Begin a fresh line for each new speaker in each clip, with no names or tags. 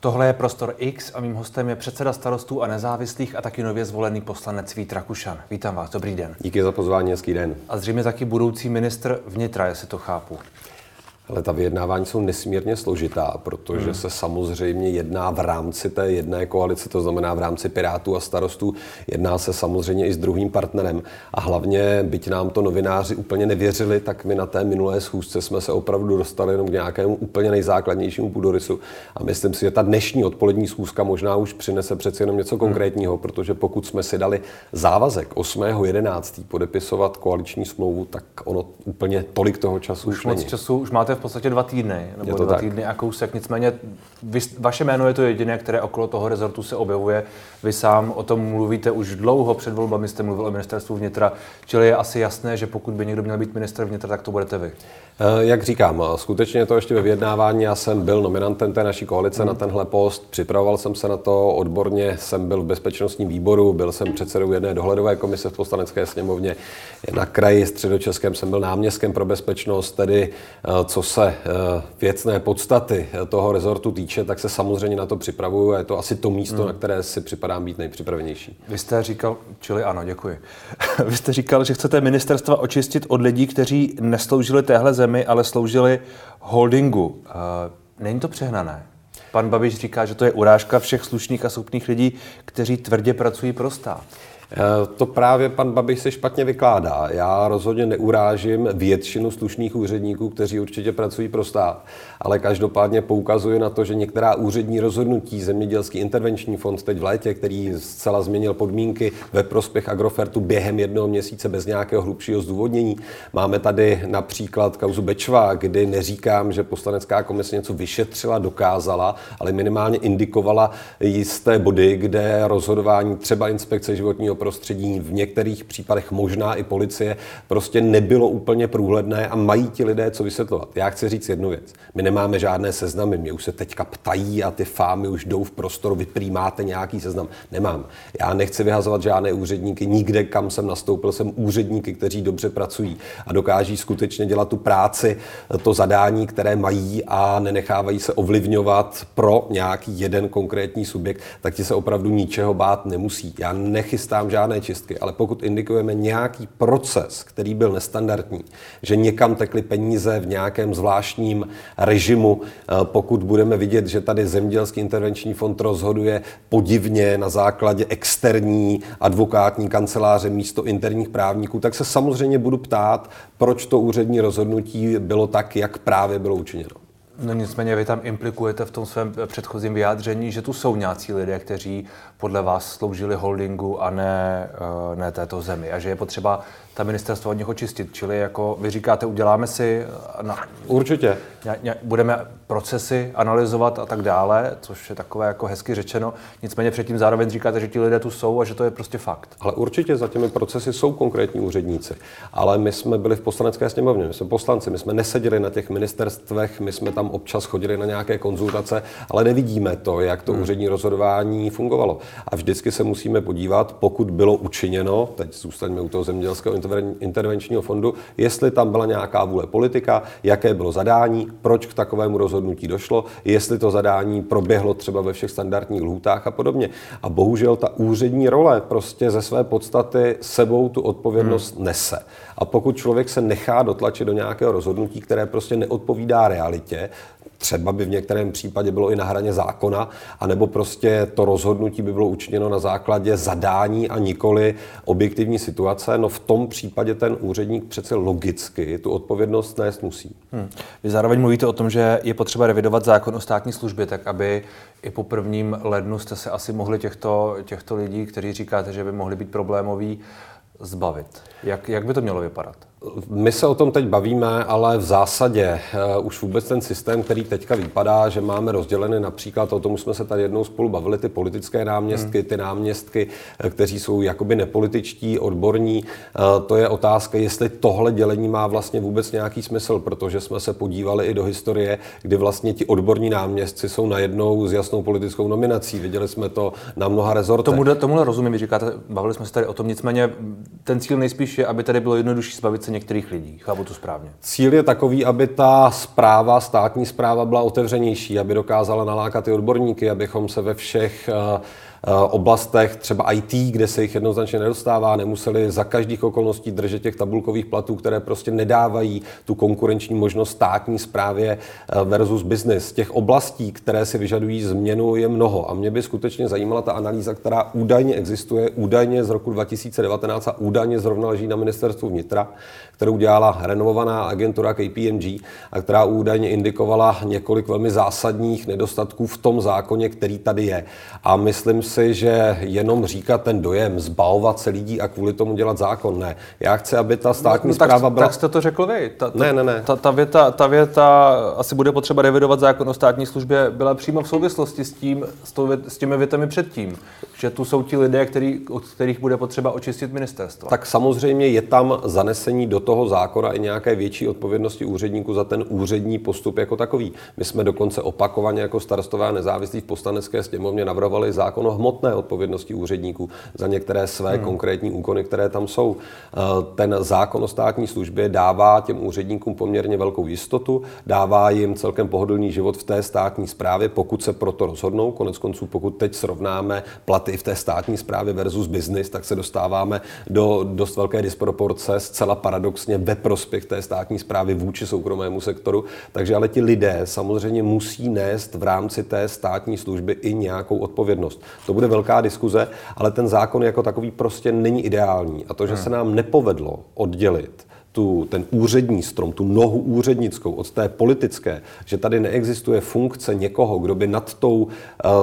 Tohle je Prostor X a mým hostem je předseda starostů a nezávislých a taky nově zvolený poslanec Vít Rakušan. Vítám vás, dobrý den.
Díky za pozvání, hezký den.
A zřejmě taky budoucí ministr vnitra, jestli to chápu.
Ale ta vyjednávání jsou nesmírně složitá, protože hmm. se samozřejmě jedná v rámci té jedné koalice, to znamená v rámci Pirátů a starostů, jedná se samozřejmě i s druhým partnerem. A hlavně, byť nám to novináři úplně nevěřili, tak my na té minulé schůzce jsme se opravdu dostali jenom k nějakému úplně nejzákladnějšímu půdorysu. A myslím si, že ta dnešní odpolední schůzka možná už přinese přeci jenom něco hmm. konkrétního, protože pokud jsme si dali závazek 8.11. podepisovat koaliční smlouvu, tak ono úplně tolik toho času už, už
není. času už máte v podstatě dva týdny, nebo dva tak. týdny a kousek. Nicméně vy, vaše jméno je to jediné, které okolo toho rezortu se objevuje. Vy sám o tom mluvíte už dlouho, před volbami jste mluvil o ministerstvu vnitra, čili je asi jasné, že pokud by někdo měl být minister vnitra, tak to budete vy.
Eh, jak říkám, skutečně to ještě ve vyjednávání. Já jsem byl nominantem té naší koalice hmm. na tenhle post, připravoval jsem se na to odborně, jsem byl v bezpečnostním výboru, byl jsem předsedou jedné dohledové komise v poslanecké sněmovně. Na kraji středočeském jsem byl náměstkem pro bezpečnost, tedy eh, co se eh, věcné podstaty toho rezortu týče, tak se samozřejmě na to připravuju a je to asi to místo, hmm. na které si připadám být nejpřipravenější.
Vy jste říkal, čili ano, děkuji. Vy jste říkal, že chcete ministerstva očistit od lidí, kteří nesloužili téhle zemi zemi, ale sloužili holdingu. Není to přehnané? Pan Babiš říká, že to je urážka všech slušných a schopných lidí, kteří tvrdě pracují pro stát.
Eh, to právě pan Babiš se špatně vykládá. Já rozhodně neurážím většinu slušných úředníků, kteří určitě pracují pro stát, ale každopádně poukazuje na to, že některá úřední rozhodnutí, zemědělský intervenční fond teď v létě, který zcela změnil podmínky ve prospěch Agrofertu během jednoho měsíce bez nějakého hlubšího zdůvodnění. Máme tady například kauzu Bečva, kdy neříkám, že poslanecká komise něco vyšetřila, dokázala, ale minimálně indikovala jisté body, kde rozhodování třeba inspekce životního prostředí, v některých případech možná i policie, prostě nebylo úplně průhledné a mají ti lidé co vysvětlovat. Já chci říct jednu věc. My nemáme žádné seznamy, mě už se teďka ptají a ty fámy už jdou v prostoru, vy máte nějaký seznam. Nemám. Já nechci vyhazovat žádné úředníky, nikde, kam jsem nastoupil, jsem úředníky, kteří dobře pracují a dokáží skutečně dělat tu práci, to zadání, které mají a nenechávají se ovlivňovat pro nějaký jeden konkrétní subjekt, tak ti se opravdu ničeho bát nemusí. Já nechystám žádné čistky, ale pokud indikujeme nějaký proces, který byl nestandardní, že někam tekly peníze v nějakém zvláštním režimu, eh, pokud budeme vidět, že tady Zemědělský intervenční fond rozhoduje podivně na základě externí advokátní kanceláře místo interních právníků, tak se samozřejmě budu ptát, proč to úřední rozhodnutí bylo tak, jak právě bylo učiněno.
No nicméně vy tam implikujete v tom svém předchozím vyjádření, že tu jsou nějací lidé, kteří podle vás sloužili holdingu a ne, eh, ne této zemi a že je potřeba ta ministerstva od něho čistit. Čili jako vy říkáte, uděláme si...
Eh, na, Určitě.
Ně, ně, budeme procesy analyzovat a tak dále, což je takové jako hezky řečeno. Nicméně předtím zároveň říkáte, že ti lidé tu jsou a že to je prostě fakt.
Ale určitě za těmi procesy jsou konkrétní úředníci. Ale my jsme byli v poslanecké sněmovně, my jsme poslanci, my jsme neseděli na těch ministerstvech, my jsme tam občas chodili na nějaké konzultace, ale nevidíme to, jak to hmm. úřední rozhodování fungovalo. A vždycky se musíme podívat, pokud bylo učiněno, teď zůstaňme u toho zemědělského intervenčního fondu, jestli tam byla nějaká vůle politika, jaké bylo zadání, proč k takovému rozhodnutí došlo, jestli to zadání proběhlo třeba ve všech standardních lhůtách a podobně. A bohužel ta úřední role prostě ze své podstaty sebou tu odpovědnost hmm. nese. A pokud člověk se nechá dotlačit do nějakého rozhodnutí, které prostě neodpovídá realitě, třeba by v některém případě bylo i na hraně zákona, anebo prostě to rozhodnutí by bylo učiněno na základě zadání a nikoli objektivní situace, no v tom případě ten úředník přece logicky tu odpovědnost nést musí. Hmm.
Vy zároveň mluvíte o tom, že je potřeba revidovat zákon o státní službě, tak aby i po prvním lednu jste se asi mohli těchto, těchto lidí, kteří říkáte, že by mohli být problémoví, zbavit. Jak, jak by to mělo vypadat?
My se o tom teď bavíme, ale v zásadě uh, už vůbec ten systém, který teďka vypadá, že máme rozdělené například, o tom jsme se tady jednou spolu bavili, ty politické náměstky, hmm. ty náměstky, eh, kteří jsou jakoby nepolitičtí, odborní, uh, to je otázka, jestli tohle dělení má vlastně vůbec nějaký smysl, protože jsme se podívali i do historie, kdy vlastně ti odborní náměstci jsou najednou s jasnou politickou nominací. Viděli jsme to na mnoha rezortech.
Tomuhle, tomuhle rozumím, říkáte, bavili jsme se tady o tom, nicméně ten cíl nejspíš je, aby tady bylo jednodušší zbavit se některých lidí. Chápu to správně.
Cíl je takový, aby ta zpráva, státní zpráva byla otevřenější, aby dokázala nalákat ty odborníky, abychom se ve všech uh, oblastech, třeba IT, kde se jich jednoznačně nedostává, nemuseli za každých okolností držet těch tabulkových platů, které prostě nedávají tu konkurenční možnost státní správě eh, versus business. Těch oblastí, které si vyžadují změnu, je mnoho. A mě by skutečně zajímala ta analýza, která údajně existuje, údajně z roku 2019 a údajně zrovna leží na ministerstvu vnitra, kterou dělala renovovaná agentura KPMG a která údajně indikovala několik velmi zásadních nedostatků v tom zákoně, který tady je. A myslím si, že jenom říkat ten dojem, zbavovat se lidí a kvůli tomu dělat zákon, ne. Já chci, aby ta státní no, no, zpráva byla...
Tak jste to řekl vy. Ta,
ta, ne, ne, ne.
Ta, ta, věta, ta věta, asi bude potřeba revidovat zákon o státní službě, byla přímo v souvislosti s, tím, s, tou, s těmi větami předtím, že tu jsou ti lidé, který, od kterých bude potřeba očistit ministerstvo.
Tak samozřejmě je tam zanesení do toho zákona i nějaké větší odpovědnosti úředníků za ten úřední postup jako takový. My jsme dokonce opakovaně jako starostové a nezávislí v poslanecké sněmovně navrhovali zákon o hmotné odpovědnosti úředníků za některé své hmm. konkrétní úkony, které tam jsou. Eh, ten zákon o státní službě dává těm úředníkům poměrně velkou jistotu, dává jim celkem pohodlný život v té státní správě, pokud se proto rozhodnou. Konec konců, pokud teď srovnáme platy v té státní správě versus business, tak se dostáváme do dost velké disproporce, zcela paradoxně ve prospěch té státní správy vůči soukromému sektoru. Takže ale ti lidé samozřejmě musí nést v rámci té státní služby i nějakou odpovědnost. To bude velká diskuze, ale ten zákon jako takový prostě není ideální. A to, že se nám nepovedlo oddělit tu, ten úřední strom, tu nohu úřednickou od té politické, že tady neexistuje funkce někoho, kdo by nad tou uh,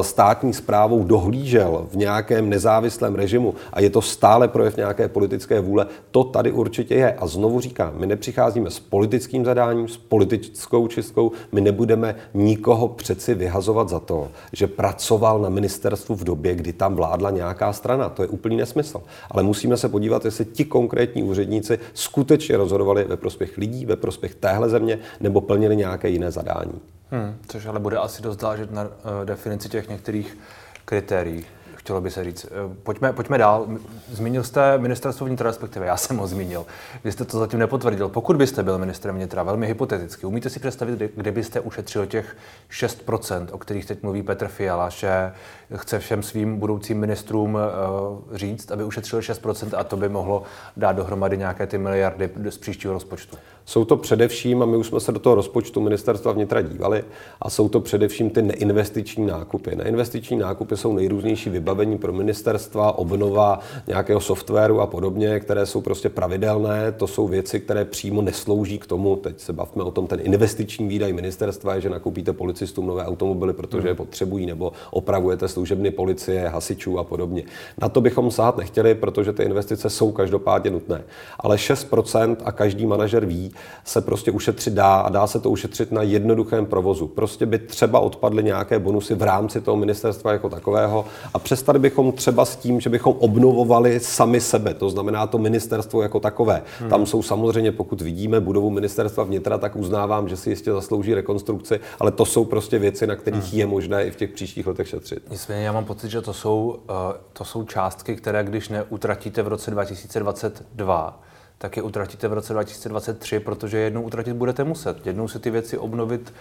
státní zprávou dohlížel v nějakém nezávislém režimu a je to stále projev nějaké politické vůle, to tady určitě je. A znovu říkám, my nepřicházíme s politickým zadáním, s politickou čistkou, my nebudeme nikoho přeci vyhazovat za to, že pracoval na ministerstvu v době, kdy tam vládla nějaká strana. To je úplný nesmysl. Ale musíme se podívat, jestli ti konkrétní úředníci skutečně rozhodovali ve prospěch lidí, ve prospěch téhle země, nebo plnili nějaké jiné zadání.
Hmm, což ale bude asi dost na uh, definici těch některých kritérií chtělo by se říct. Eh, pojďme, pojďme dál. Zmínil jste ministerstvo vnitra, respektive já jsem ho zmínil. Vy jste to zatím nepotvrdil. Pokud byste byl ministrem vnitra, velmi hypoteticky, umíte si představit, kde, byste ušetřil těch 6%, o kterých teď mluví Petr Fiala, že chce všem svým budoucím ministrům uh, říct, aby ušetřili 6% a to by mohlo dát dohromady nějaké ty miliardy z příštího rozpočtu?
Jsou to především, a my už jsme se do toho rozpočtu ministerstva vnitra dívali, a jsou to především ty neinvestiční nákupy. Neinvestiční nákupy jsou nejrůznější vybavení pro ministerstva, obnova nějakého softwaru a podobně, které jsou prostě pravidelné. To jsou věci, které přímo neslouží k tomu, teď se bavíme o tom, ten investiční výdaj ministerstva je, že nakoupíte policistům nové automobily, protože je hmm. potřebují, nebo opravujete služebny policie, hasičů a podobně. Na to bychom sahat nechtěli, protože ty investice jsou každopádně nutné. Ale 6% a každý manažer ví, se prostě ušetřit dá a dá se to ušetřit na jednoduchém provozu. Prostě by třeba odpadly nějaké bonusy v rámci toho ministerstva jako takového a přestali bychom třeba s tím, že bychom obnovovali sami sebe, to znamená to ministerstvo jako takové. Hmm. Tam jsou samozřejmě, pokud vidíme budovu ministerstva vnitra, tak uznávám, že si jistě zaslouží rekonstrukci, ale to jsou prostě věci, na kterých hmm. je možné i v těch příštích letech šetřit.
Nicméně já mám pocit, že to jsou, uh, to jsou částky, které když neutratíte v roce 2022, tak je utratíte v roce 2023, protože jednou utratit budete muset. Jednou se ty věci obnovit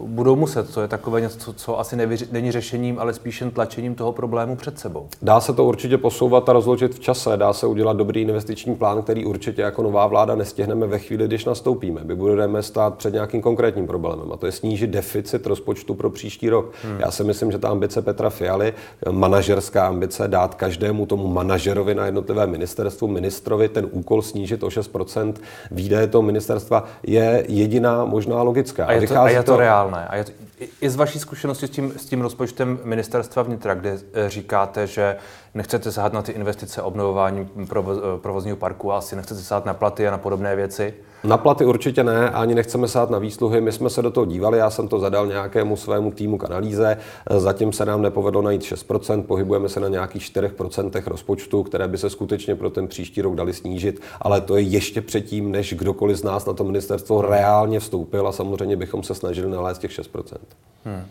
budou muset. To je takové něco, co asi nevyři, není řešením, ale spíš jen tlačením toho problému před sebou.
Dá se to určitě posouvat a rozložit v čase. Dá se udělat dobrý investiční plán, který určitě jako nová vláda nestihneme ve chvíli, když nastoupíme. My budeme stát před nějakým konkrétním problémem a to je snížit deficit rozpočtu pro příští rok. Hmm. Já si myslím, že ta ambice Petra Fialy, manažerská ambice, dát každému tomu manažerovi na jednotlivé ministerstvu, ministrovi ten úkol snížit o 6% výdaje toho ministerstva je jediná možná logická.
A je to, a je to, to reálné reálné. A je to, i z vaší zkušenosti s tím, s tím rozpočtem ministerstva vnitra, kde eh, říkáte, že nechcete sahat na ty investice obnovování provoz, eh, provozního parku a asi nechcete sahat na platy a na podobné věci,
na platy určitě ne, ani nechceme sát na výsluhy. My jsme se do toho dívali, já jsem to zadal nějakému svému týmu k analýze. Zatím se nám nepovedlo najít 6%, pohybujeme se na nějakých 4% rozpočtu, které by se skutečně pro ten příští rok dali snížit, ale to je ještě předtím, než kdokoliv z nás na to ministerstvo reálně vstoupil a samozřejmě bychom se snažili nalézt těch 6%. Hmm.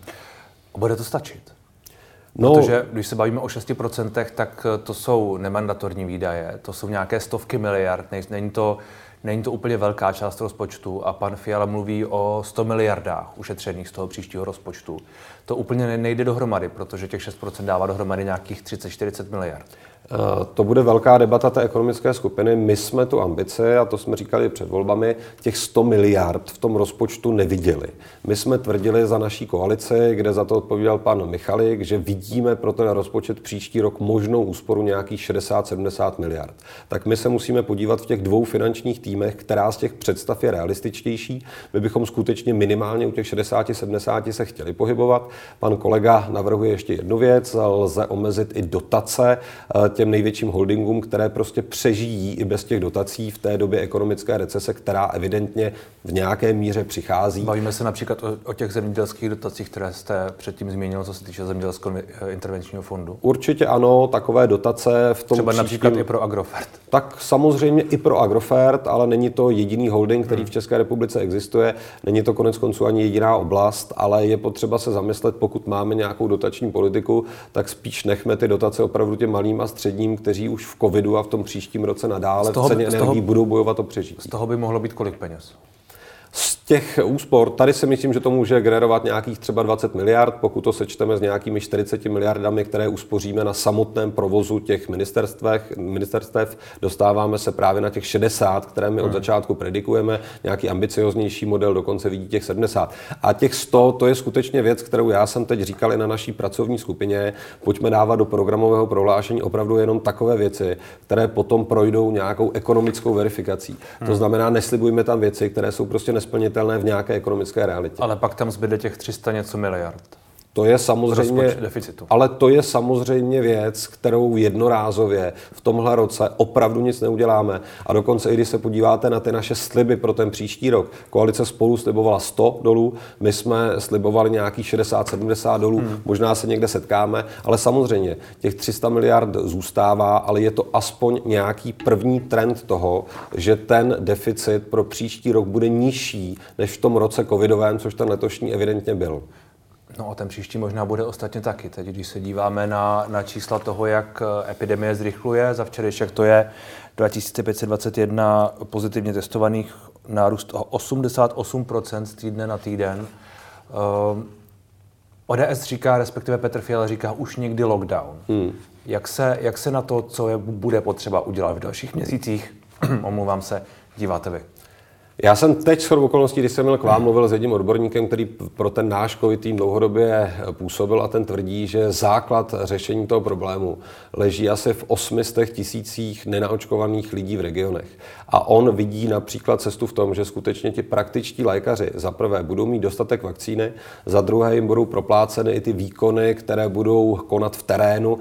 Bude to stačit? No, Protože když se bavíme o 6%, tak to jsou nemandatorní výdaje, to jsou nějaké stovky miliard, není to, není to úplně velká část rozpočtu a pan Fiala mluví o 100 miliardách ušetřených z toho příštího rozpočtu. To úplně nejde dohromady, protože těch 6% dává dohromady nějakých 30-40 miliard.
Eh, to bude velká debata té ekonomické skupiny. My jsme tu ambici, a to jsme říkali před volbami, těch 100 miliard v tom rozpočtu neviděli. My jsme tvrdili za naší koalici, kde za to odpovídal pan Michalik, že vidíme pro ten rozpočet příští rok možnou úsporu nějakých 60-70 miliard. Tak my se musíme podívat v těch dvou finančních týmech, která z těch představ je realističtější. My bychom skutečně minimálně u těch 60-70 se chtěli pohybovat. Pan kolega navrhuje ještě jednu věc, lze omezit i dotace eh, těm největším holdingům, které prostě přežijí i bez těch dotací v té době ekonomické recese, která evidentně v nějaké míře přichází.
Bavíme se například o, o těch zemědělských dotacích, které jste předtím zmínil, co se týče zemědělského intervenčního fondu.
Určitě ano, takové dotace v tom
Třeba příštím... například i pro Agrofert.
Tak samozřejmě i pro Agrofert, ale není to jediný holding, který hmm. v České republice existuje. Není to konec konců ani jediná oblast, ale je potřeba se zamyslet, pokud máme nějakou dotační politiku, tak spíš nechme ty dotace opravdu těm malým a středním, kteří už v covidu a v tom příštím roce nadále toho, v ceně energií budou bojovat o přežití.
Z toho by mohlo být kolik peněz?
Z těch úspor, tady si myslím, že to může generovat nějakých třeba 20 miliard, pokud to sečteme s nějakými 40 miliardami, které uspoříme na samotném provozu těch ministerstvech, ministerstev, dostáváme se právě na těch 60, které my od hmm. začátku predikujeme, nějaký ambicioznější model dokonce vidí těch 70. A těch 100, to je skutečně věc, kterou já jsem teď říkal i na naší pracovní skupině, pojďme dávat do programového prohlášení opravdu jenom takové věci, které potom projdou nějakou ekonomickou verifikací. Hmm. To znamená, neslibujme tam věci, které jsou prostě nesplnitelné v nějaké ekonomické realitě.
Ale pak tam zbyde těch 300 něco miliard.
To je samozřejmě, ale to je samozřejmě věc, kterou jednorázově v tomhle roce opravdu nic neuděláme. A dokonce i když se podíváte na ty naše sliby pro ten příští rok, koalice spolu slibovala 100 dolů, my jsme slibovali nějakých 60-70 dolů, hmm. možná se někde setkáme, ale samozřejmě těch 300 miliard zůstává, ale je to aspoň nějaký první trend toho, že ten deficit pro příští rok bude nižší než v tom roce covidovém, což ten letošní evidentně byl.
No a ten příští možná bude ostatně taky. Teď, když se díváme na, na čísla toho, jak eh, epidemie zrychluje, za včerejšek to je 2521 pozitivně testovaných, nárůst o 88% z týdne na týden. Uh, eh, ODS říká, respektive Petr Fiala říká, už někdy lockdown. Hmm. Jak, se, jak se na to, co je, bude potřeba udělat v dalších měsících, omlouvám se, díváte vy?
Já jsem teď s okolností, když jsem měl k vám, mluvil s jedním odborníkem, který pro ten náš COVID tým dlouhodobě působil a ten tvrdí, že základ řešení toho problému leží asi v 800 tisících nenaočkovaných lidí v regionech. A on vidí například cestu v tom, že skutečně ti praktičtí lékaři za prvé budou mít dostatek vakcíny, za druhé jim budou propláceny i ty výkony, které budou konat v terénu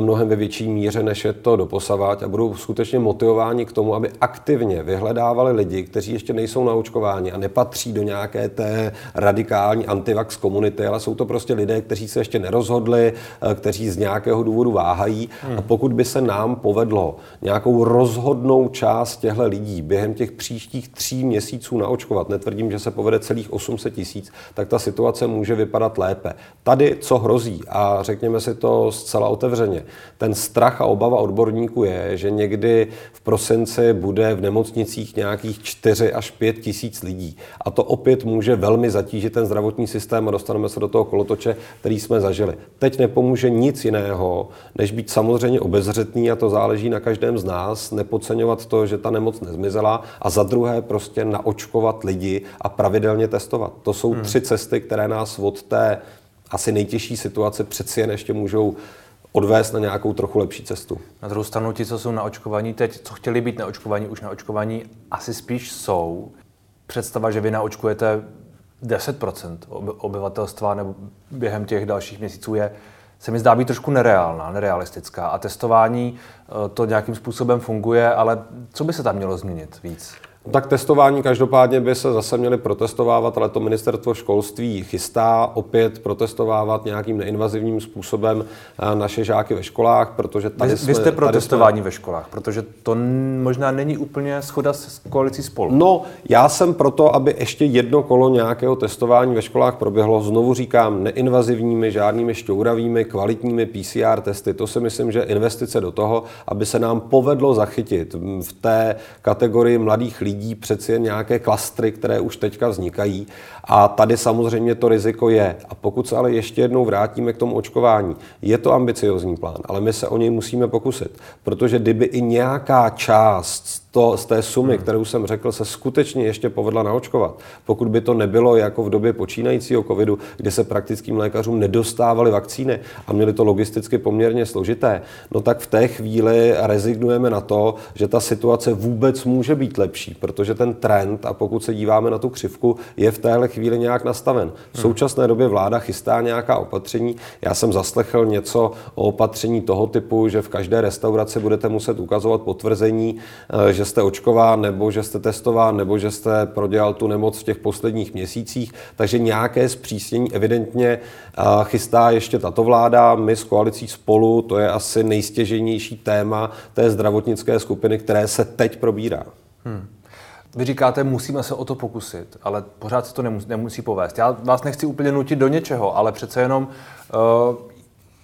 mnohem ve větší míře, než je to doposavat a budou skutečně motivováni k tomu, aby aktivně vyhledávali lidi, kteří ještě nejsou naočkováni a nepatří do nějaké té radikální antivax komunity, ale jsou to prostě lidé, kteří se ještě nerozhodli, eh, kteří z nějakého důvodu váhají. Hmm. A pokud by se nám povedlo nějakou rozhodnou část těchto lidí během těch příštích tří měsíců naočkovat, netvrdím, že se povede celých 800 tisíc, tak ta situace může vypadat lépe. Tady, co hrozí, a řekněme si to zcela otevřeně, ten strach a obava odborníků je, že někdy v prosinci bude v nemocnicích nějakých 4 až 5 tisíc lidí. A to opět může velmi zatížit ten zdravotní systém a dostaneme se do toho kolotoče, který jsme zažili. Teď nepomůže nic jiného, než být samozřejmě obezřetný a to záleží na každém z nás, nepodceňovat to, že ta nemoc nezmizela a za druhé prostě naočkovat lidi a pravidelně testovat. To jsou hmm. tři cesty, které nás od té asi nejtěžší situace přeci jen ještě můžou odvést na nějakou trochu lepší cestu.
Na druhou stranu ti, co jsou na očkování teď, co chtěli být na očkování, už na očkování asi spíš jsou. Představa, že vy naočkujete 10% obyvatelstva nebo během těch dalších měsíců je, se mi zdá být trošku nereálná, nerealistická. A testování eh, to nějakým způsobem funguje, ale co by se tam mělo změnit víc?
Tak testování každopádně by se zase měli protestovávat, ale to ministerstvo školství chystá opět protestovávat nějakým neinvazivním způsobem eh, naše žáky ve školách, protože tady
vy,
jsme,
vy jste protestování
jsme...
ve školách, protože to možná není úplně schoda s koalicí spolu.
No, já jsem proto, aby ještě jedno kolo nějakého testování ve školách proběhlo, znovu říkám, neinvazivními, žádnými šťouravými, kvalitními PCR testy. To si myslím, že investice do toho, aby se nám povedlo zachytit v té kategorii mladých lidí, lidí přeci jen nějaké klastry, které už teďka vznikají. A tady samozřejmě to riziko je. A pokud se ale ještě jednou vrátíme k tomu očkování, je to ambiciozní plán, ale my se o něj musíme pokusit. Protože kdyby i nějaká část to, z té sumy, hmm. kterou jsem řekl, se skutečně ještě povedla naočkovat. Pokud by to nebylo jako v době počínajícího covidu, kdy se praktickým lékařům nedostávaly vakcíny a měli to logisticky poměrně složité, no tak v té chvíli rezignujeme na to, že ta situace vůbec může být lepší, protože ten trend, a pokud se díváme na tu křivku, je v téhle chvíli nějak nastaven. V hmm. současné době vláda chystá nějaká opatření. Já jsem zaslechl něco o opatření toho typu, že v každé restauraci budete muset ukazovat potvrzení, eh, že jste očkován, nebo že jste testován, nebo že jste prodělal tu nemoc v těch posledních měsících. Takže nějaké zpřísnění evidentně chystá ještě tato vláda. My s koalicí spolu, to je asi nejstěženější téma té zdravotnické skupiny, které se teď probírá. Hmm.
Vy říkáte, musíme se o to pokusit, ale pořád se to nemusí, nemusí povést. Já vás nechci úplně nutit do něčeho, ale přece jenom uh,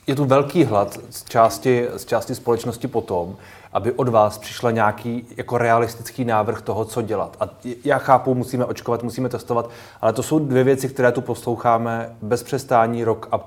je tu velký hlad z části, z části společnosti potom, aby od vás přišla nějaký jako realistický návrh toho, co dělat. A já chápu, musíme očkovat, musíme testovat, ale to jsou dvě věci, které tu posloucháme bez přestání rok a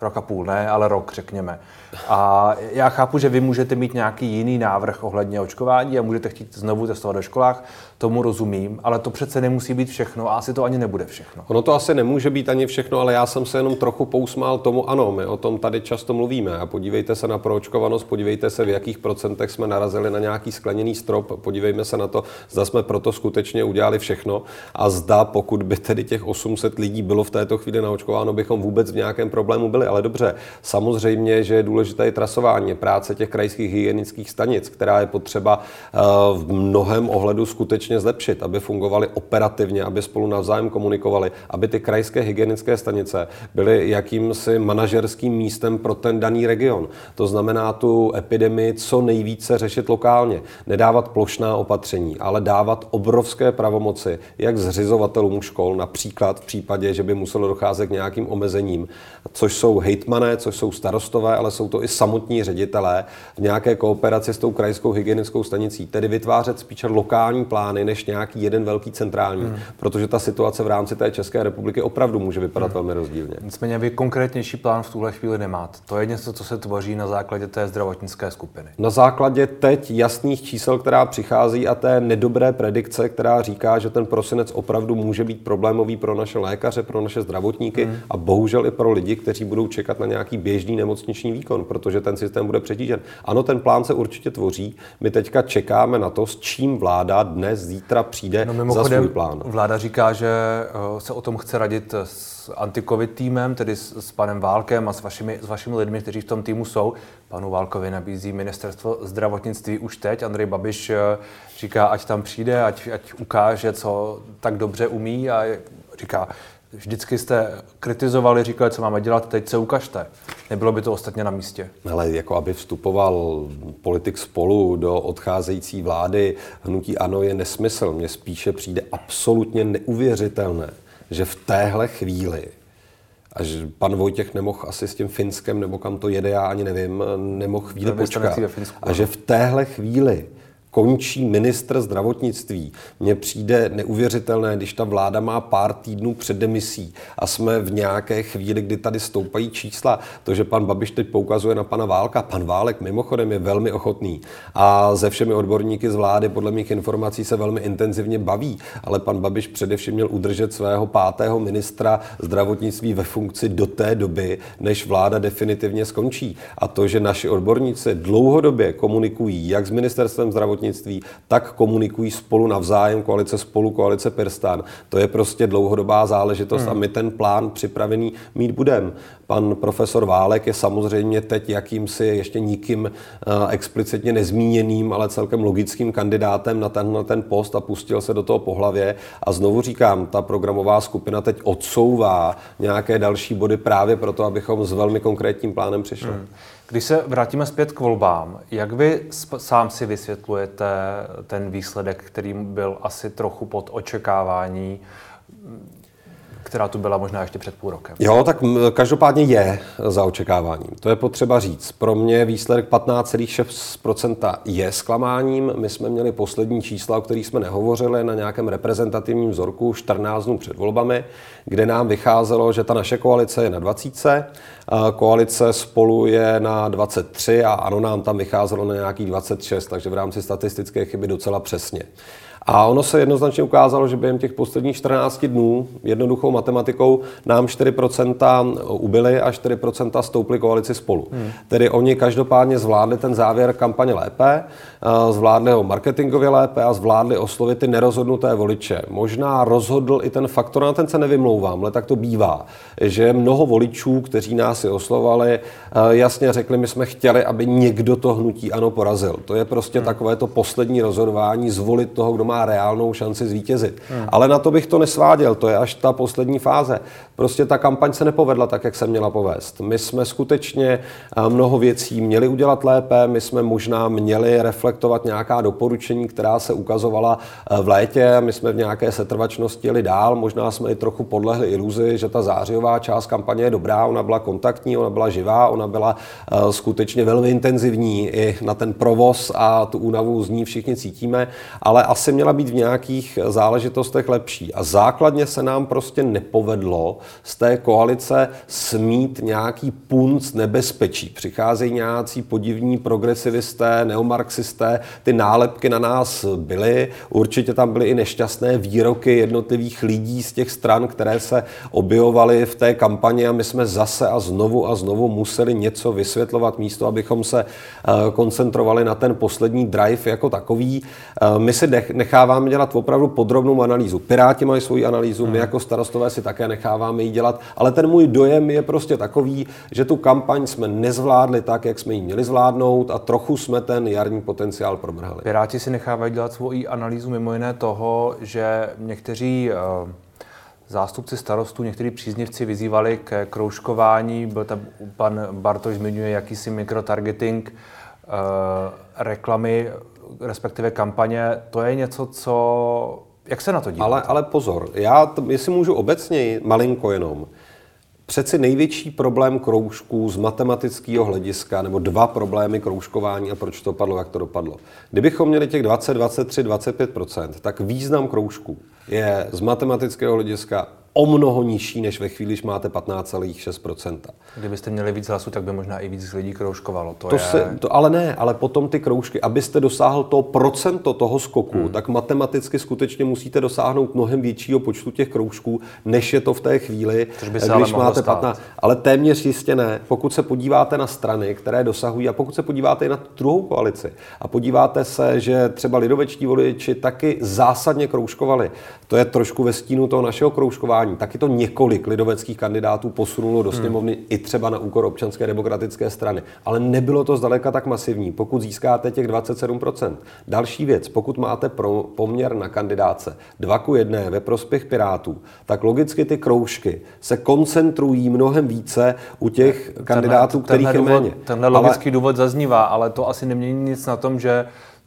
rok a půl, ne, ale rok, řekněme. A já chápu, že vy můžete mít nějaký jiný návrh ohledně očkování a můžete chtít znovu testovat ve školách, tomu rozumím, ale to přece nemusí být všechno a asi to ani nebude všechno.
Ono to asi nemůže být ani všechno, ale já jsem se jenom trochu pousmál tomu, ano, my o tom tady často mluvíme a podívejte se na proočkovanost, podívejte se, v jakých procentech jsme narazili na nějaký skleněný strop, podívejme se na to, zda jsme proto skutečně udělali všechno a zda, pokud by tedy těch 800 lidí bylo v této chvíli naočkováno, bychom vůbec v nějakém problému byli. Ale dobře, samozřejmě, že je důležité i trasování, práce těch krajských hygienických stanic, která je potřeba eh, v mnohem ohledu skutečně skutečně zlepšit, aby fungovaly operativně, aby spolu navzájem komunikovali, aby ty krajské hygienické stanice byly jakýmsi manažerským místem pro ten daný region. To znamená tu epidemii co nejvíce řešit lokálně, nedávat plošná opatření, ale dávat obrovské pravomoci, jak zřizovatelům škol, například v případě, že by muselo docházet k nějakým omezením, což jsou hejtmané, což jsou starostové, ale jsou to i samotní ředitelé v nějaké kooperaci s tou krajskou hygienickou stanicí, tedy vytvářet spíše lokální plány, než nějaký jeden velký centrální, hmm. protože ta situace v rámci té České republiky opravdu může vypadat hmm. velmi rozdílně.
Nicméně vy konkrétnější plán v tuhle chvíli nemáte. To je něco, co se tvoří na základě té zdravotnické skupiny.
Na základě teď jasných čísel, která přichází a té nedobré predikce, která říká, že ten prosinec opravdu může být problémový pro naše lékaře, pro naše zdravotníky hmm. a bohužel i pro lidi, kteří budou čekat na nějaký běžný nemocniční výkon, protože ten systém bude přetížen. Ano, ten plán se určitě tvoří. My teďka čekáme na to, s čím vláda dnes zítra přijde no, za svůj plán.
Vláda říká, že eh, se o tom chce radit s antikovid týmem, tedy s, s panem Válkem a s vašimi, s vašimi lidmi, kteří v tom týmu jsou. Panu Válkovi nabízí ministerstvo zdravotnictví už teď. Andrej Babiš eh, říká, ať tam přijde, ať, ať ukáže, co tak dobře umí a říká, Vždycky jste kritizovali, říkali, co máme dělat, teď se ukažte. Nebylo by to ostatně na místě?
Ale jako aby vstupoval politik spolu do odcházející vlády hnutí ANO je nesmysl. Mně spíše přijde absolutně neuvěřitelné, že v téhle chvíli až pan Vojtěch nemohl asi s tím Finskem, nebo kam to jede, já ani nevím, nemohl chvíli počkat. A že v téhle chvíli končí ministr zdravotnictví. Mně přijde neuvěřitelné, když ta vláda má pár týdnů před demisí a jsme v nějaké chvíli, kdy tady stoupají čísla. To, že pan Babiš teď poukazuje na pana Válka, pan Válek mimochodem je velmi ochotný a ze všemi odborníky z vlády podle mých informací se velmi intenzivně baví, ale pan Babiš především měl udržet svého pátého ministra zdravotnictví ve funkci do té doby, než vláda definitivně skončí. A to, že naši odborníci dlouhodobě komunikují jak s ministerstvem zdravotnictví, zdravotnictví, tak komunikují spolu navzájem, koalice spolu, koalice Pirstan. To je prostě dlouhodobá záležitost hmm. a my ten plán připravený mít budeme. Pan profesor Válek je samozřejmě teď jakýmsi ještě nikým explicitně nezmíněným, ale celkem logickým kandidátem na ten, na ten post a pustil se do toho pohlavě. A znovu říkám, ta programová skupina teď odsouvá nějaké další body právě proto, abychom s velmi konkrétním plánem přišli. Hmm.
Když se vrátíme zpět k volbám, jak vy sám si vysvětlujete ten výsledek, který byl asi trochu pod očekávání která tu byla možná ještě před půl rokem.
Jo, tak každopádně je za očekáváním. To je potřeba říct. Pro mě výsledek 15,6% je zklamáním. My jsme měli poslední čísla, o kterých jsme nehovořili, na nějakém reprezentativním vzorku 14 dnů před volbami, kde nám vycházelo, že ta naše koalice je na 20, koalice spolu je na 23 a ano, nám tam vycházelo na nějakých 26, takže v rámci statistické chyby docela přesně. A ono se jednoznačně ukázalo, že během těch posledních 14 dnů jednoduchou matematikou nám 4% ubyly a 4% stouply koalici spolu. Hmm. Tedy oni každopádně zvládli ten závěr kampaně lépe, zvládli ho marketingově lépe a zvládli oslovit ty nerozhodnuté voliče. Možná rozhodl i ten faktor, na ten se nevymlouvám, ale tak to bývá, že mnoho voličů, kteří nás i oslovali, jasně řekli, my jsme chtěli, aby někdo to hnutí ano porazil. To je prostě hmm. takové to poslední rozhodování, zvolit toho, kdo má reálnou šanci zvítězit. Hmm. Ale na to bych to nesváděl, to je až ta poslední fáze. Prostě ta kampaň se nepovedla tak, jak se měla povést. My jsme skutečně eh, mnoho věcí měli udělat lépe, my jsme možná měli reflektovat nějaká doporučení, která se ukazovala eh, v létě, my jsme v nějaké setrvačnosti jeli dál, možná jsme i trochu podlehli iluzi, že ta zářijová část kampaně je dobrá, ona byla kontaktní, ona byla živá, ona byla uh, skutečně velmi intenzivní i na ten provoz a tu únavu z ní všichni cítíme, ale asi měla být v nějakých záležitostech lepší. A základně se nám prostě nepovedlo z té koalice smít nějaký punc nebezpečí. Přicházejí nějací podivní progresivisté, neomarxisté, ty nálepky na nás byly, určitě tam byly i nešťastné výroky jednotlivých lidí z těch stran, které se objevovaly v té kampani a my jsme zase a znovu a znovu museli něco vysvětlovat místo, abychom se eh, koncentrovali na ten poslední drive jako takový. Eh, my si necháváme dělat opravdu podrobnou analýzu. Piráti mají svoji analýzu, my hmm. jako starostové si také necháváme ji dělat, ale ten můj dojem je prostě takový, že tu kampaň jsme nezvládli tak, jak jsme ji měli zvládnout a trochu jsme ten jarní potenciál promrhali.
Piráti si nechávají dělat svoji analýzu mimo jiné toho, že někteří uh zástupci starostů, někteří příznivci vyzývali ke kroužkování. Byl tam pan Bartoš zmiňuje jakýsi mikrotargeting, uh, reklamy respektive kampaně, to je něco, co... Jak se na to díváte?
Ale, ale pozor, já, jestli můžu obecně malinko jenom, Přeci největší problém kroužků z matematického hlediska, nebo dva problémy kroužkování a proč to padlo, jak to dopadlo. Kdybychom měli těch 20, 23, 25% tak význam kroužků je z matematického hlediska o mnoho nižší, než ve chvíli, když máte 15,6%.
Kdybyste měli víc hlasů, tak by možná i víc lidí kroužkovalo. To,
to,
je...
se, to ale ne, ale potom ty kroužky, abyste dosáhl to procento toho skoku, hmm. tak matematicky skutečně musíte dosáhnout mnohem většího počtu těch kroužků, než je to v té chvíli,
Což by se když ale máte 15.
Ale téměř jistě ne. Pokud se podíváte na strany, které dosahují, a pokud se podíváte i na druhou koalici, a podíváte se, že třeba lidovečtí voliči taky zásadně kroužkovali, to je trošku ve stínu toho našeho kroužkování. Taky to několik lidoveckých kandidátů posunulo do hmm. sněmovny hmm. i třeba na úkor občanské demokratické strany. Ale nebylo to zdaleka tak masivní, pokud získáte těch 27%. Další věc, pokud máte pro, poměr na kandidáce 2 ku 1 ve prospěch Pirátů, tak logicky ty kroužky se koncentrují mnohem více u těch tenhle, kandidátů, kterých je méně.
Tenhle logický ale, důvod zaznívá, ale to asi nemění nic na tom, že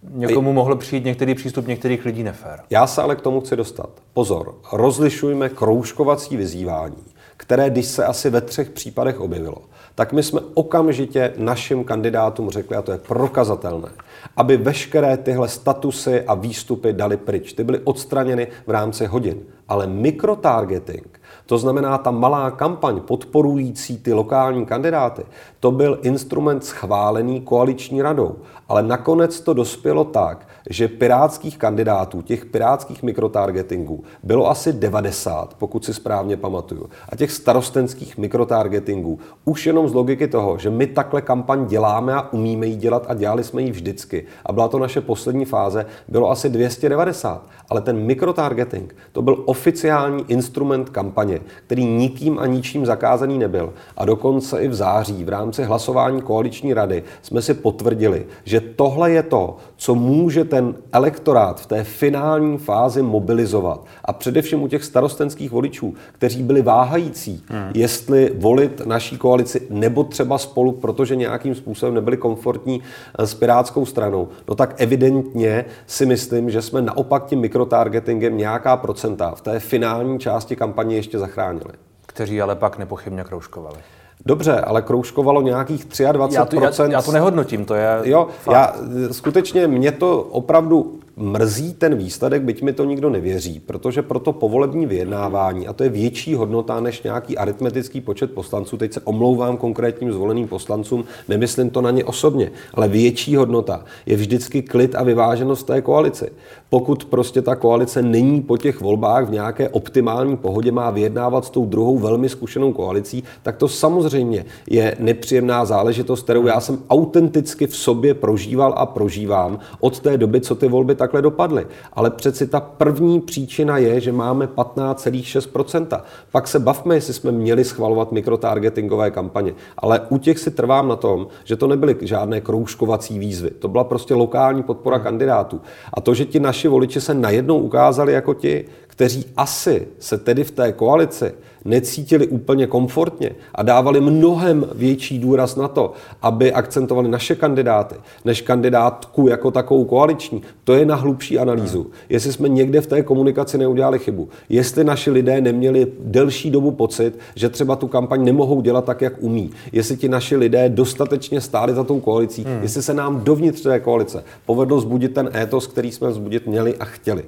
Někomu mohl přijít některý přístup některých lidí nefér.
Já se ale k tomu chci dostat. Pozor, rozlišujme kroužkovací vyzývání, které když se asi ve třech případech objevilo, tak my jsme okamžitě našim kandidátům řekli, a to je prokazatelné, aby veškeré tyhle statusy a výstupy dali pryč. Ty byly odstraněny v rámci hodin. Ale mikrotargeting, to znamená ta malá kampaň podporující ty lokální kandidáty, to byl instrument schválený koaliční radou. Ale nakonec to dospělo tak, že pirátských kandidátů, těch pirátských mikrotargetingů, bylo asi 90, pokud si správně pamatuju. A těch starostenských mikrotargetingů, už jenom z logiky toho, že my takhle kampaň děláme a umíme ji dělat a dělali jsme ji vždycky. A byla to naše poslední fáze, bylo asi 290. Ale ten mikrotargeting, to byl oficiální instrument kampaně který nikým a ničím zakázaný nebyl. A dokonce i v září v rámci hlasování koaliční rady jsme si potvrdili, že tohle je to, co může ten elektorát v té finální fázi mobilizovat. A především u těch starostenských voličů, kteří byli váhající, hmm. jestli volit naší koalici nebo třeba spolu, protože nějakým způsobem nebyli komfortní eh, s pirátskou stranou, no tak evidentně si myslím, že jsme naopak tím mikrotargetingem nějaká procenta v té finální části kampaně ještě zachránili.
Kteří ale pak nepochybně kroužkovali.
Dobře, ale kroužkovalo nějakých 23%. Já to,
já, já to nehodnotím, to je
Jo, fakt. já skutečně mě to opravdu mrzí ten výsledek, byť mi to nikdo nevěří, protože pro to povolební vyjednávání, a to je větší hodnota než nějaký aritmetický počet poslanců, teď se omlouvám konkrétním zvoleným poslancům, nemyslím to na ně osobně, ale větší hodnota je vždycky klid a vyváženost té koalici. Pokud prostě ta koalice není po těch volbách v nějaké optimální pohodě, má vyjednávat s tou druhou velmi zkušenou koalicí, tak to samozřejmě je nepříjemná záležitost, kterou já jsem autenticky v sobě prožíval a prožívám od té doby, co ty volby takhle dopadly. Ale přeci ta první příčina je, že máme 15,6%. Pak se bavme, jestli jsme měli schvalovat mikrotargetingové kampaně. Ale u těch si trvám na tom, že to nebyly žádné kroužkovací výzvy. To byla prostě lokální podpora hmm. kandidátů. A to, že ti naši voliči se najednou ukázali jako ti, kteří asi se tedy v té koalici necítili úplně komfortně a dávali mnohem větší důraz na to, aby akcentovali naše kandidáty, než kandidátku jako takovou koaliční, to je na hlubší analýzu. Jestli jsme někde v té komunikaci neudělali chybu, jestli naši lidé neměli delší dobu pocit, že třeba tu kampaň nemohou dělat tak, jak umí, jestli ti naši lidé dostatečně stáli za tou koalicí, hmm. jestli se nám dovnitř té koalice povedlo zbudit ten étos, který jsme vzbudit měli a chtěli.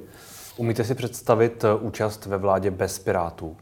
Umíte si představit eh, účast ve vládě bez Pirátů?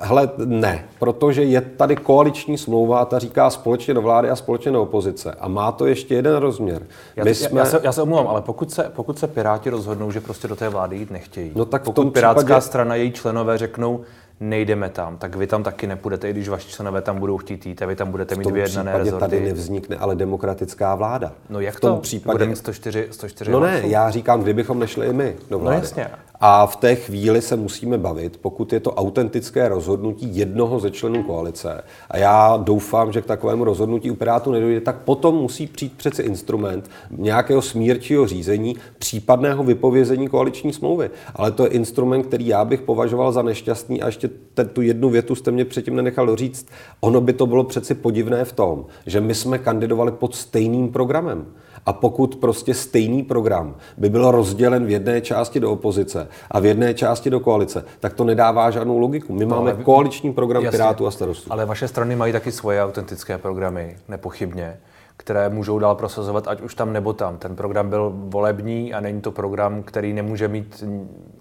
Hele, ne, protože je tady koaliční smlouva a ta říká společně do vlády a společně do opozice. A má to ještě jeden rozměr.
Já, My jsme... já, se, já se omlouvám, ale pokud se, pokud se Piráti rozhodnou, že prostě do té vlády jít nechtějí,
no tak
pokud Pirátská případě... strana, její členové řeknou, nejdeme tam, tak vy tam taky nepůjdete, i když vaši členové tam budou chtít jít a vy tam budete mít vyjednané rezorty.
tady nevznikne ale demokratická vláda.
No jak v tom to? Případě... Bude mít 104, 104
No ne, já říkám, kdybychom nešli i my do no vlády.
No jasně.
A v té chvíli se musíme bavit, pokud je to autentické rozhodnutí jednoho ze členů koalice. A já doufám, že k takovému rozhodnutí u Pirátu nedojde, tak potom musí přijít přeci instrument nějakého smírčího řízení, případného vypovězení koaliční smlouvy. Ale to je instrument, který já bych považoval za nešťastný a ještě ten, tu jednu větu jste mě předtím nenechal doříct. Ono by to bylo přeci podivné v tom, že my jsme kandidovali pod stejným programem. A pokud prostě stejný program by byl rozdělen v jedné části do opozice a v jedné části do koalice, tak to nedává žádnou logiku. My no, máme koaliční program jasně, Pirátů a starostů.
Ale vaše strany mají taky svoje autentické programy, nepochybně které můžou dál prosazovat, ať už tam nebo tam. Ten program byl volební a není to program, který nemůže mít,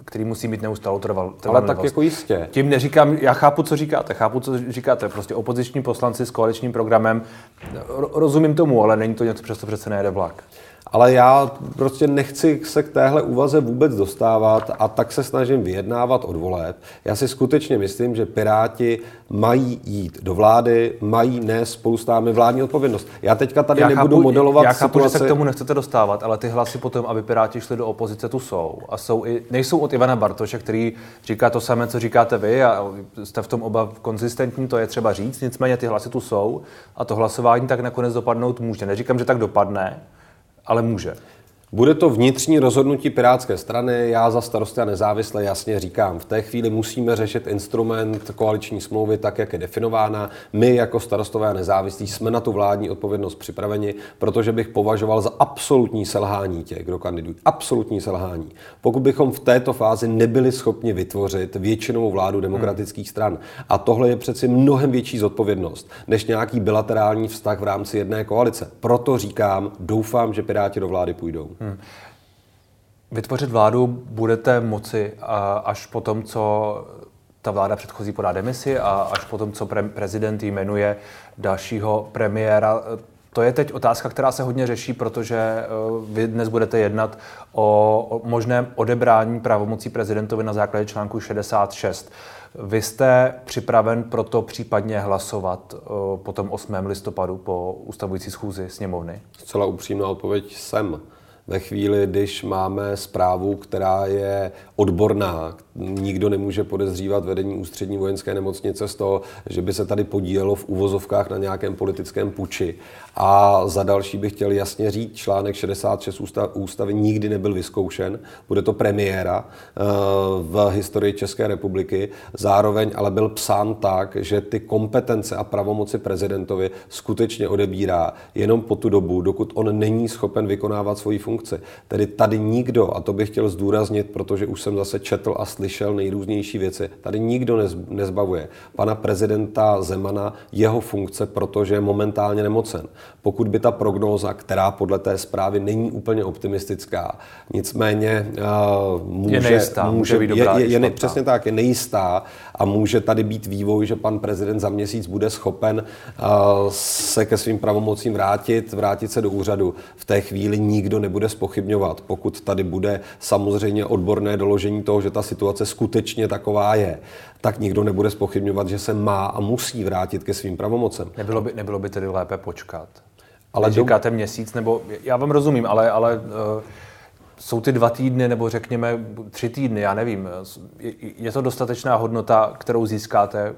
který musí mít neustálou trval,
Ale tak jako jistě.
Tím neříkám, já chápu, co říkáte, chápu, co říkáte. Prostě opoziční poslanci s koaličním programem, rozumím tomu, ale není to něco, přesto přece nejede vlak.
Ale já prostě nechci se k téhle úvaze vůbec dostávat a tak se snažím vyjednávat od voleb. Já si skutečně myslím, že Piráti mají jít do vlády, mají nést spolu s námi vládní odpovědnost. Já teďka tady já nebudu chápu, modelovat
Já chápu, situaci... že se k tomu nechcete dostávat, ale ty hlasy potom, aby Piráti šli do opozice, tu jsou. A jsou i, nejsou od Ivana Bartoše, který říká to samé, co říkáte vy a jste v tom oba konzistentní, to je třeba říct. Nicméně ty hlasy tu jsou a to hlasování tak nakonec dopadnout může. Neříkám, že tak dopadne, ale může.
Bude to vnitřní rozhodnutí Pirátské strany. Já za starosty a nezávisle jasně říkám, v té chvíli musíme řešit instrument koaliční smlouvy tak, jak je definována. My jako starostové a nezávislí jsme na tu vládní odpovědnost připraveni, protože bych považoval za absolutní selhání těch, kdo kandidují. Absolutní selhání. Pokud bychom v této fázi nebyli schopni vytvořit většinovou vládu demokratických stran. A tohle je přeci mnohem větší zodpovědnost, než nějaký bilaterální vztah v rámci jedné koalice. Proto říkám, doufám, že Piráti do vlády půjdou. Hmm.
Vytvořit vládu budete moci až po tom, co ta vláda předchozí podá demisi a až po tom, co pre- prezident jmenuje dalšího premiéra. To je teď otázka, která se hodně řeší, protože e, vy dnes budete jednat o možném odebrání pravomocí prezidentovi na základě článku 66. Vy jste připraven pro to případně hlasovat e, po tom 8. listopadu po ustavující schůzi sněmovny?
Zcela upřímná odpověď jsem ve chvíli, když máme zprávu, která je odborná, nikdo nemůže podezřívat vedení ústřední vojenské nemocnice z toho, že by se tady podílelo v uvozovkách na nějakém politickém puči. A za další bych chtěl jasně říct, článek 66 ústavy nikdy nebyl vyzkoušen. Bude to premiéra eh, v historii České republiky. Zároveň ale byl psán tak, že ty kompetence a pravomoci prezidentovi skutečně odebírá jenom po tu dobu, dokud on není schopen vykonávat svoji funkci. Tedy tady nikdo, a to bych chtěl zdůraznit, protože už jsem zase četl a slyšel nejrůznější věci, tady nikdo nezbavuje pana prezidenta Zemana jeho funkce, protože je momentálně nemocen. Pokud by ta prognóza, která podle té zprávy není úplně optimistická, nicméně uh, může,
je nejistá, může,
být dobrá, je, je, je, přesně tak, je nejistá a může tady být vývoj, že pan prezident za měsíc bude schopen uh, se ke svým pravomocím vrátit, vrátit se do úřadu. V té chvíli nikdo nebude spochybňovat, pokud tady bude samozřejmě odborné doložení toho, že ta situace skutečně taková je, tak nikdo nebude spochybňovat, že se má a musí vrátit ke svým pravomocem.
Nebylo by, nebylo by tedy lépe počkat? Ale říkáte měsíc, nebo já vám rozumím, ale, ale uh, jsou ty dva týdny, nebo řekněme tři týdny, já nevím. Je, to dostatečná hodnota, kterou získáte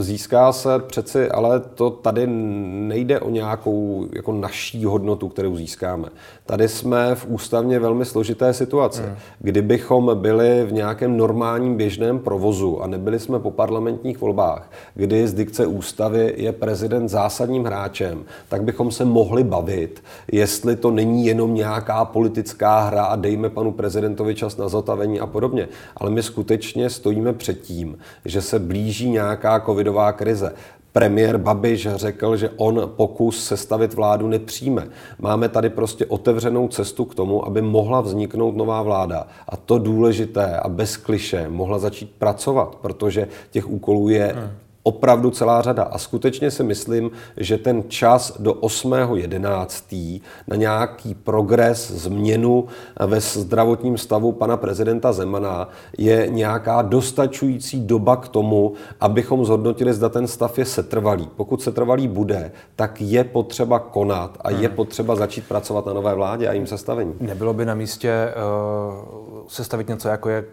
Získá se přeci, ale to tady nejde o nějakou jako naší hodnotu, kterou získáme. Tady jsme v ústavně velmi složité situaci. Hmm. Kdybychom byli v nějakém normálním běžném provozu a nebyli jsme po parlamentních volbách, kdy z dikce ústavy je prezident zásadním hráčem, tak bychom se mohli bavit, jestli to není jenom nějaká politická hra a dejme panu prezidentovi čas na zotavení a podobně. Ale my skutečně stojíme před tím, že se blíží nějaká covid covidová krize. Premiér Babiš řekl, že on pokus sestavit vládu nepřijme. Máme tady prostě otevřenou cestu k tomu, aby mohla vzniknout nová vláda. A to důležité a bez kliše mohla začít pracovat, protože těch úkolů je hmm opravdu celá řada. A skutečně si myslím, že ten čas do 8.11. na nějaký progres, změnu ve zdravotním stavu pana prezidenta Zemana je nějaká dostačující doba k tomu, abychom zhodnotili, zda ten stav je setrvalý. Pokud setrvalý bude, tak je potřeba konat a je hmm. potřeba začít pracovat na nové vládě a jim sestavení.
Nebylo by na místě uh, sestavit něco, jako je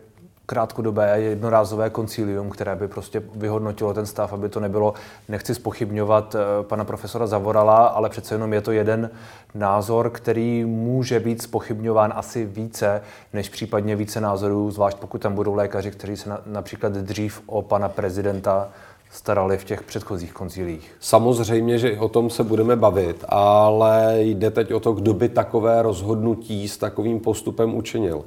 krátkodobé jednorázové koncílium, které by prostě vyhodnotilo ten stav, aby to nebylo, nechci spochybňovat eh, pana profesora Zavorala, ale přece jenom je to jeden názor, který může být spochybňován asi více, než případně více názorů, zvlášť pokud tam budou lékaři, kteří se na, například dřív o pana prezidenta starali v těch předchozích koncílích.
Samozřejmě, že o tom se budeme bavit, ale jde teď o to, kdo by takové rozhodnutí s takovým postupem učinil.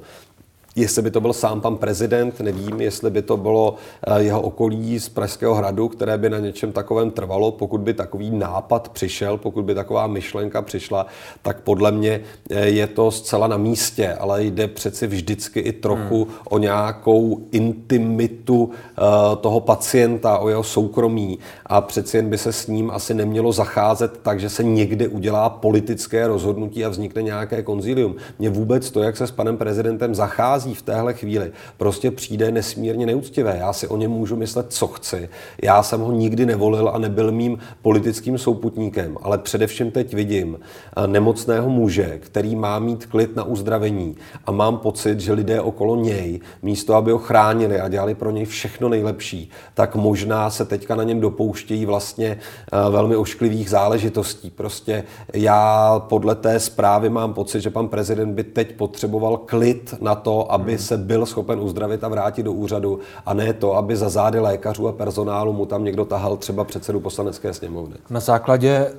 Jestli by to byl sám pan prezident, nevím, jestli by to bylo eh, jeho okolí z Pražského hradu, které by na něčem takovém trvalo, pokud by takový nápad přišel, pokud by taková myšlenka přišla, tak podle mě eh, je to zcela na místě, ale jde přeci vždycky i trochu hmm. o nějakou intimitu eh, toho pacienta, o jeho soukromí a přeci jen by se s ním asi nemělo zacházet tak, že se někde udělá politické rozhodnutí a vznikne nějaké konzilium. Mně vůbec to, jak se s panem prezidentem zachází, přichází v téhle chvíli, prostě přijde nesmírně neúctivé. Já si o něm můžu myslet, co chci. Já jsem ho nikdy nevolil a nebyl mým politickým souputníkem, ale především teď vidím eh, nemocného muže, který má mít klid na uzdravení a mám pocit, že lidé okolo něj, místo aby ho chránili a dělali pro něj všechno nejlepší, tak možná se teďka na něm dopouštějí vlastně eh, velmi ošklivých záležitostí. Prostě já podle té zprávy mám pocit, že pan prezident by teď potřeboval klid na to, aby se byl schopen uzdravit a vrátit do úřadu a ne to, aby za zády lékařů a personálu mu tam někdo tahal třeba předsedu poslanecké sněmovny.
Na základě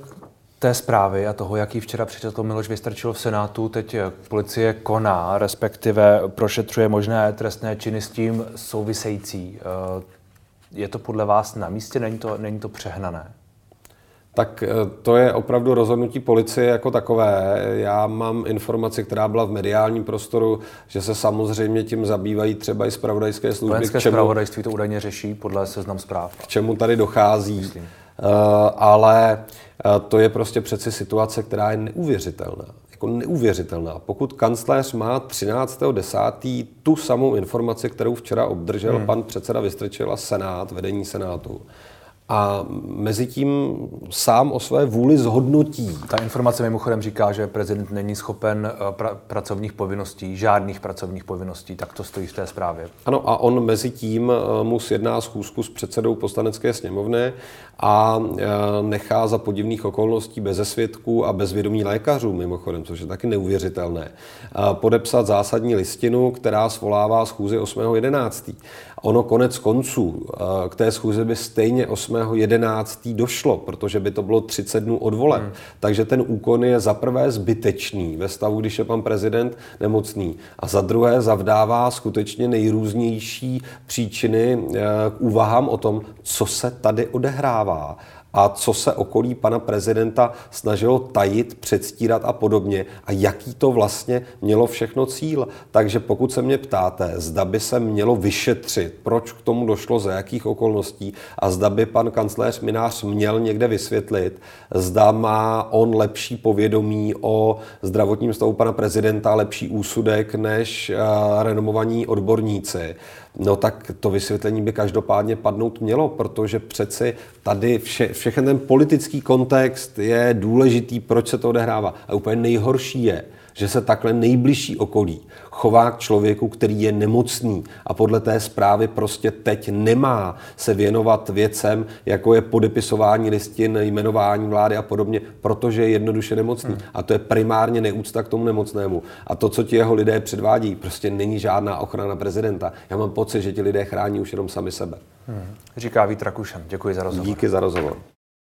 té zprávy a toho, jaký včera přečetl Miloš Vystrčil v Senátu, teď policie koná, respektive prošetřuje možné trestné činy s tím související. Eh, je to podle vás na místě? Není to, není to přehnané?
Tak eh, to je opravdu rozhodnutí policie jako takové. Já mám informaci, která byla v mediálním prostoru, že se samozřejmě tím zabývají třeba i zpravodajské služby.
Vojenské zpravodajství to údajně řeší podle seznam zpráv.
K čemu tady dochází. Myslím. Uh, ale uh, to je prostě přeci situace, která je neuvěřitelná. Jako neuvěřitelná. Pokud kancléř má 13.10. tu samou informaci, kterou včera obdržel hmm. pan předseda Vystrčil a Senát, vedení Senátu, a mezi tím sám o své vůli zhodnotí.
Ta informace mimochodem říká, že prezident není schopen eh, pra- pracovních povinností, žádných pracovních povinností, tak to stojí v té zprávě.
Ano, a on mezi tím eh, mu sjedná schůzku s předsedou poslanecké sněmovny a eh, nechá za podivných okolností bez svědků a bez vědomí lékařů, mimochodem, což je taky neuvěřitelné, podepsat zásadní listinu, která svolává schůzi 8.11. Ono konec konců k té schůzi by stejně 8.11. došlo, protože by to bylo 30 dnů od voleb. Hmm. Takže ten úkon je za prvé zbytečný ve stavu, když je pan prezident nemocný. A za druhé zavdává skutečně nejrůznější příčiny eh, k úvahám o tom, co se tady odehrává a co se okolí pana prezidenta snažilo tajit, předstírat a podobně a jaký to vlastně mělo všechno cíl. Takže pokud se mě ptáte, zda by se mělo vyšetřit, proč k tomu došlo, za jakých okolností a zda by pan kancléř Minář měl někde vysvětlit, zda má on lepší povědomí o zdravotním stavu pana prezidenta, lepší úsudek než uh, renomovaní odborníci, no tak to vysvětlení by každopádně padnout mělo, protože přeci tady vše, všechen ten politický kontext je důležitý, proč se to odehrává. A úplně nejhorší je, že se takhle nejbližší okolí chová k člověku, který je nemocný a podle té zprávy prostě teď nemá se věnovat věcem, jako je podepisování listin, jmenování vlády a podobně, protože je jednoduše nemocný. Hmm. A to je primárně neúcta k tomu nemocnému. A to, co ti jeho lidé předvádí, prostě není žádná ochrana prezidenta. Já mám pocit, že ti lidé chrání už jenom sami sebe.
Hmm. Říká Vít Rakušan. Děkuji za rozhovor.
Díky za rozhovor.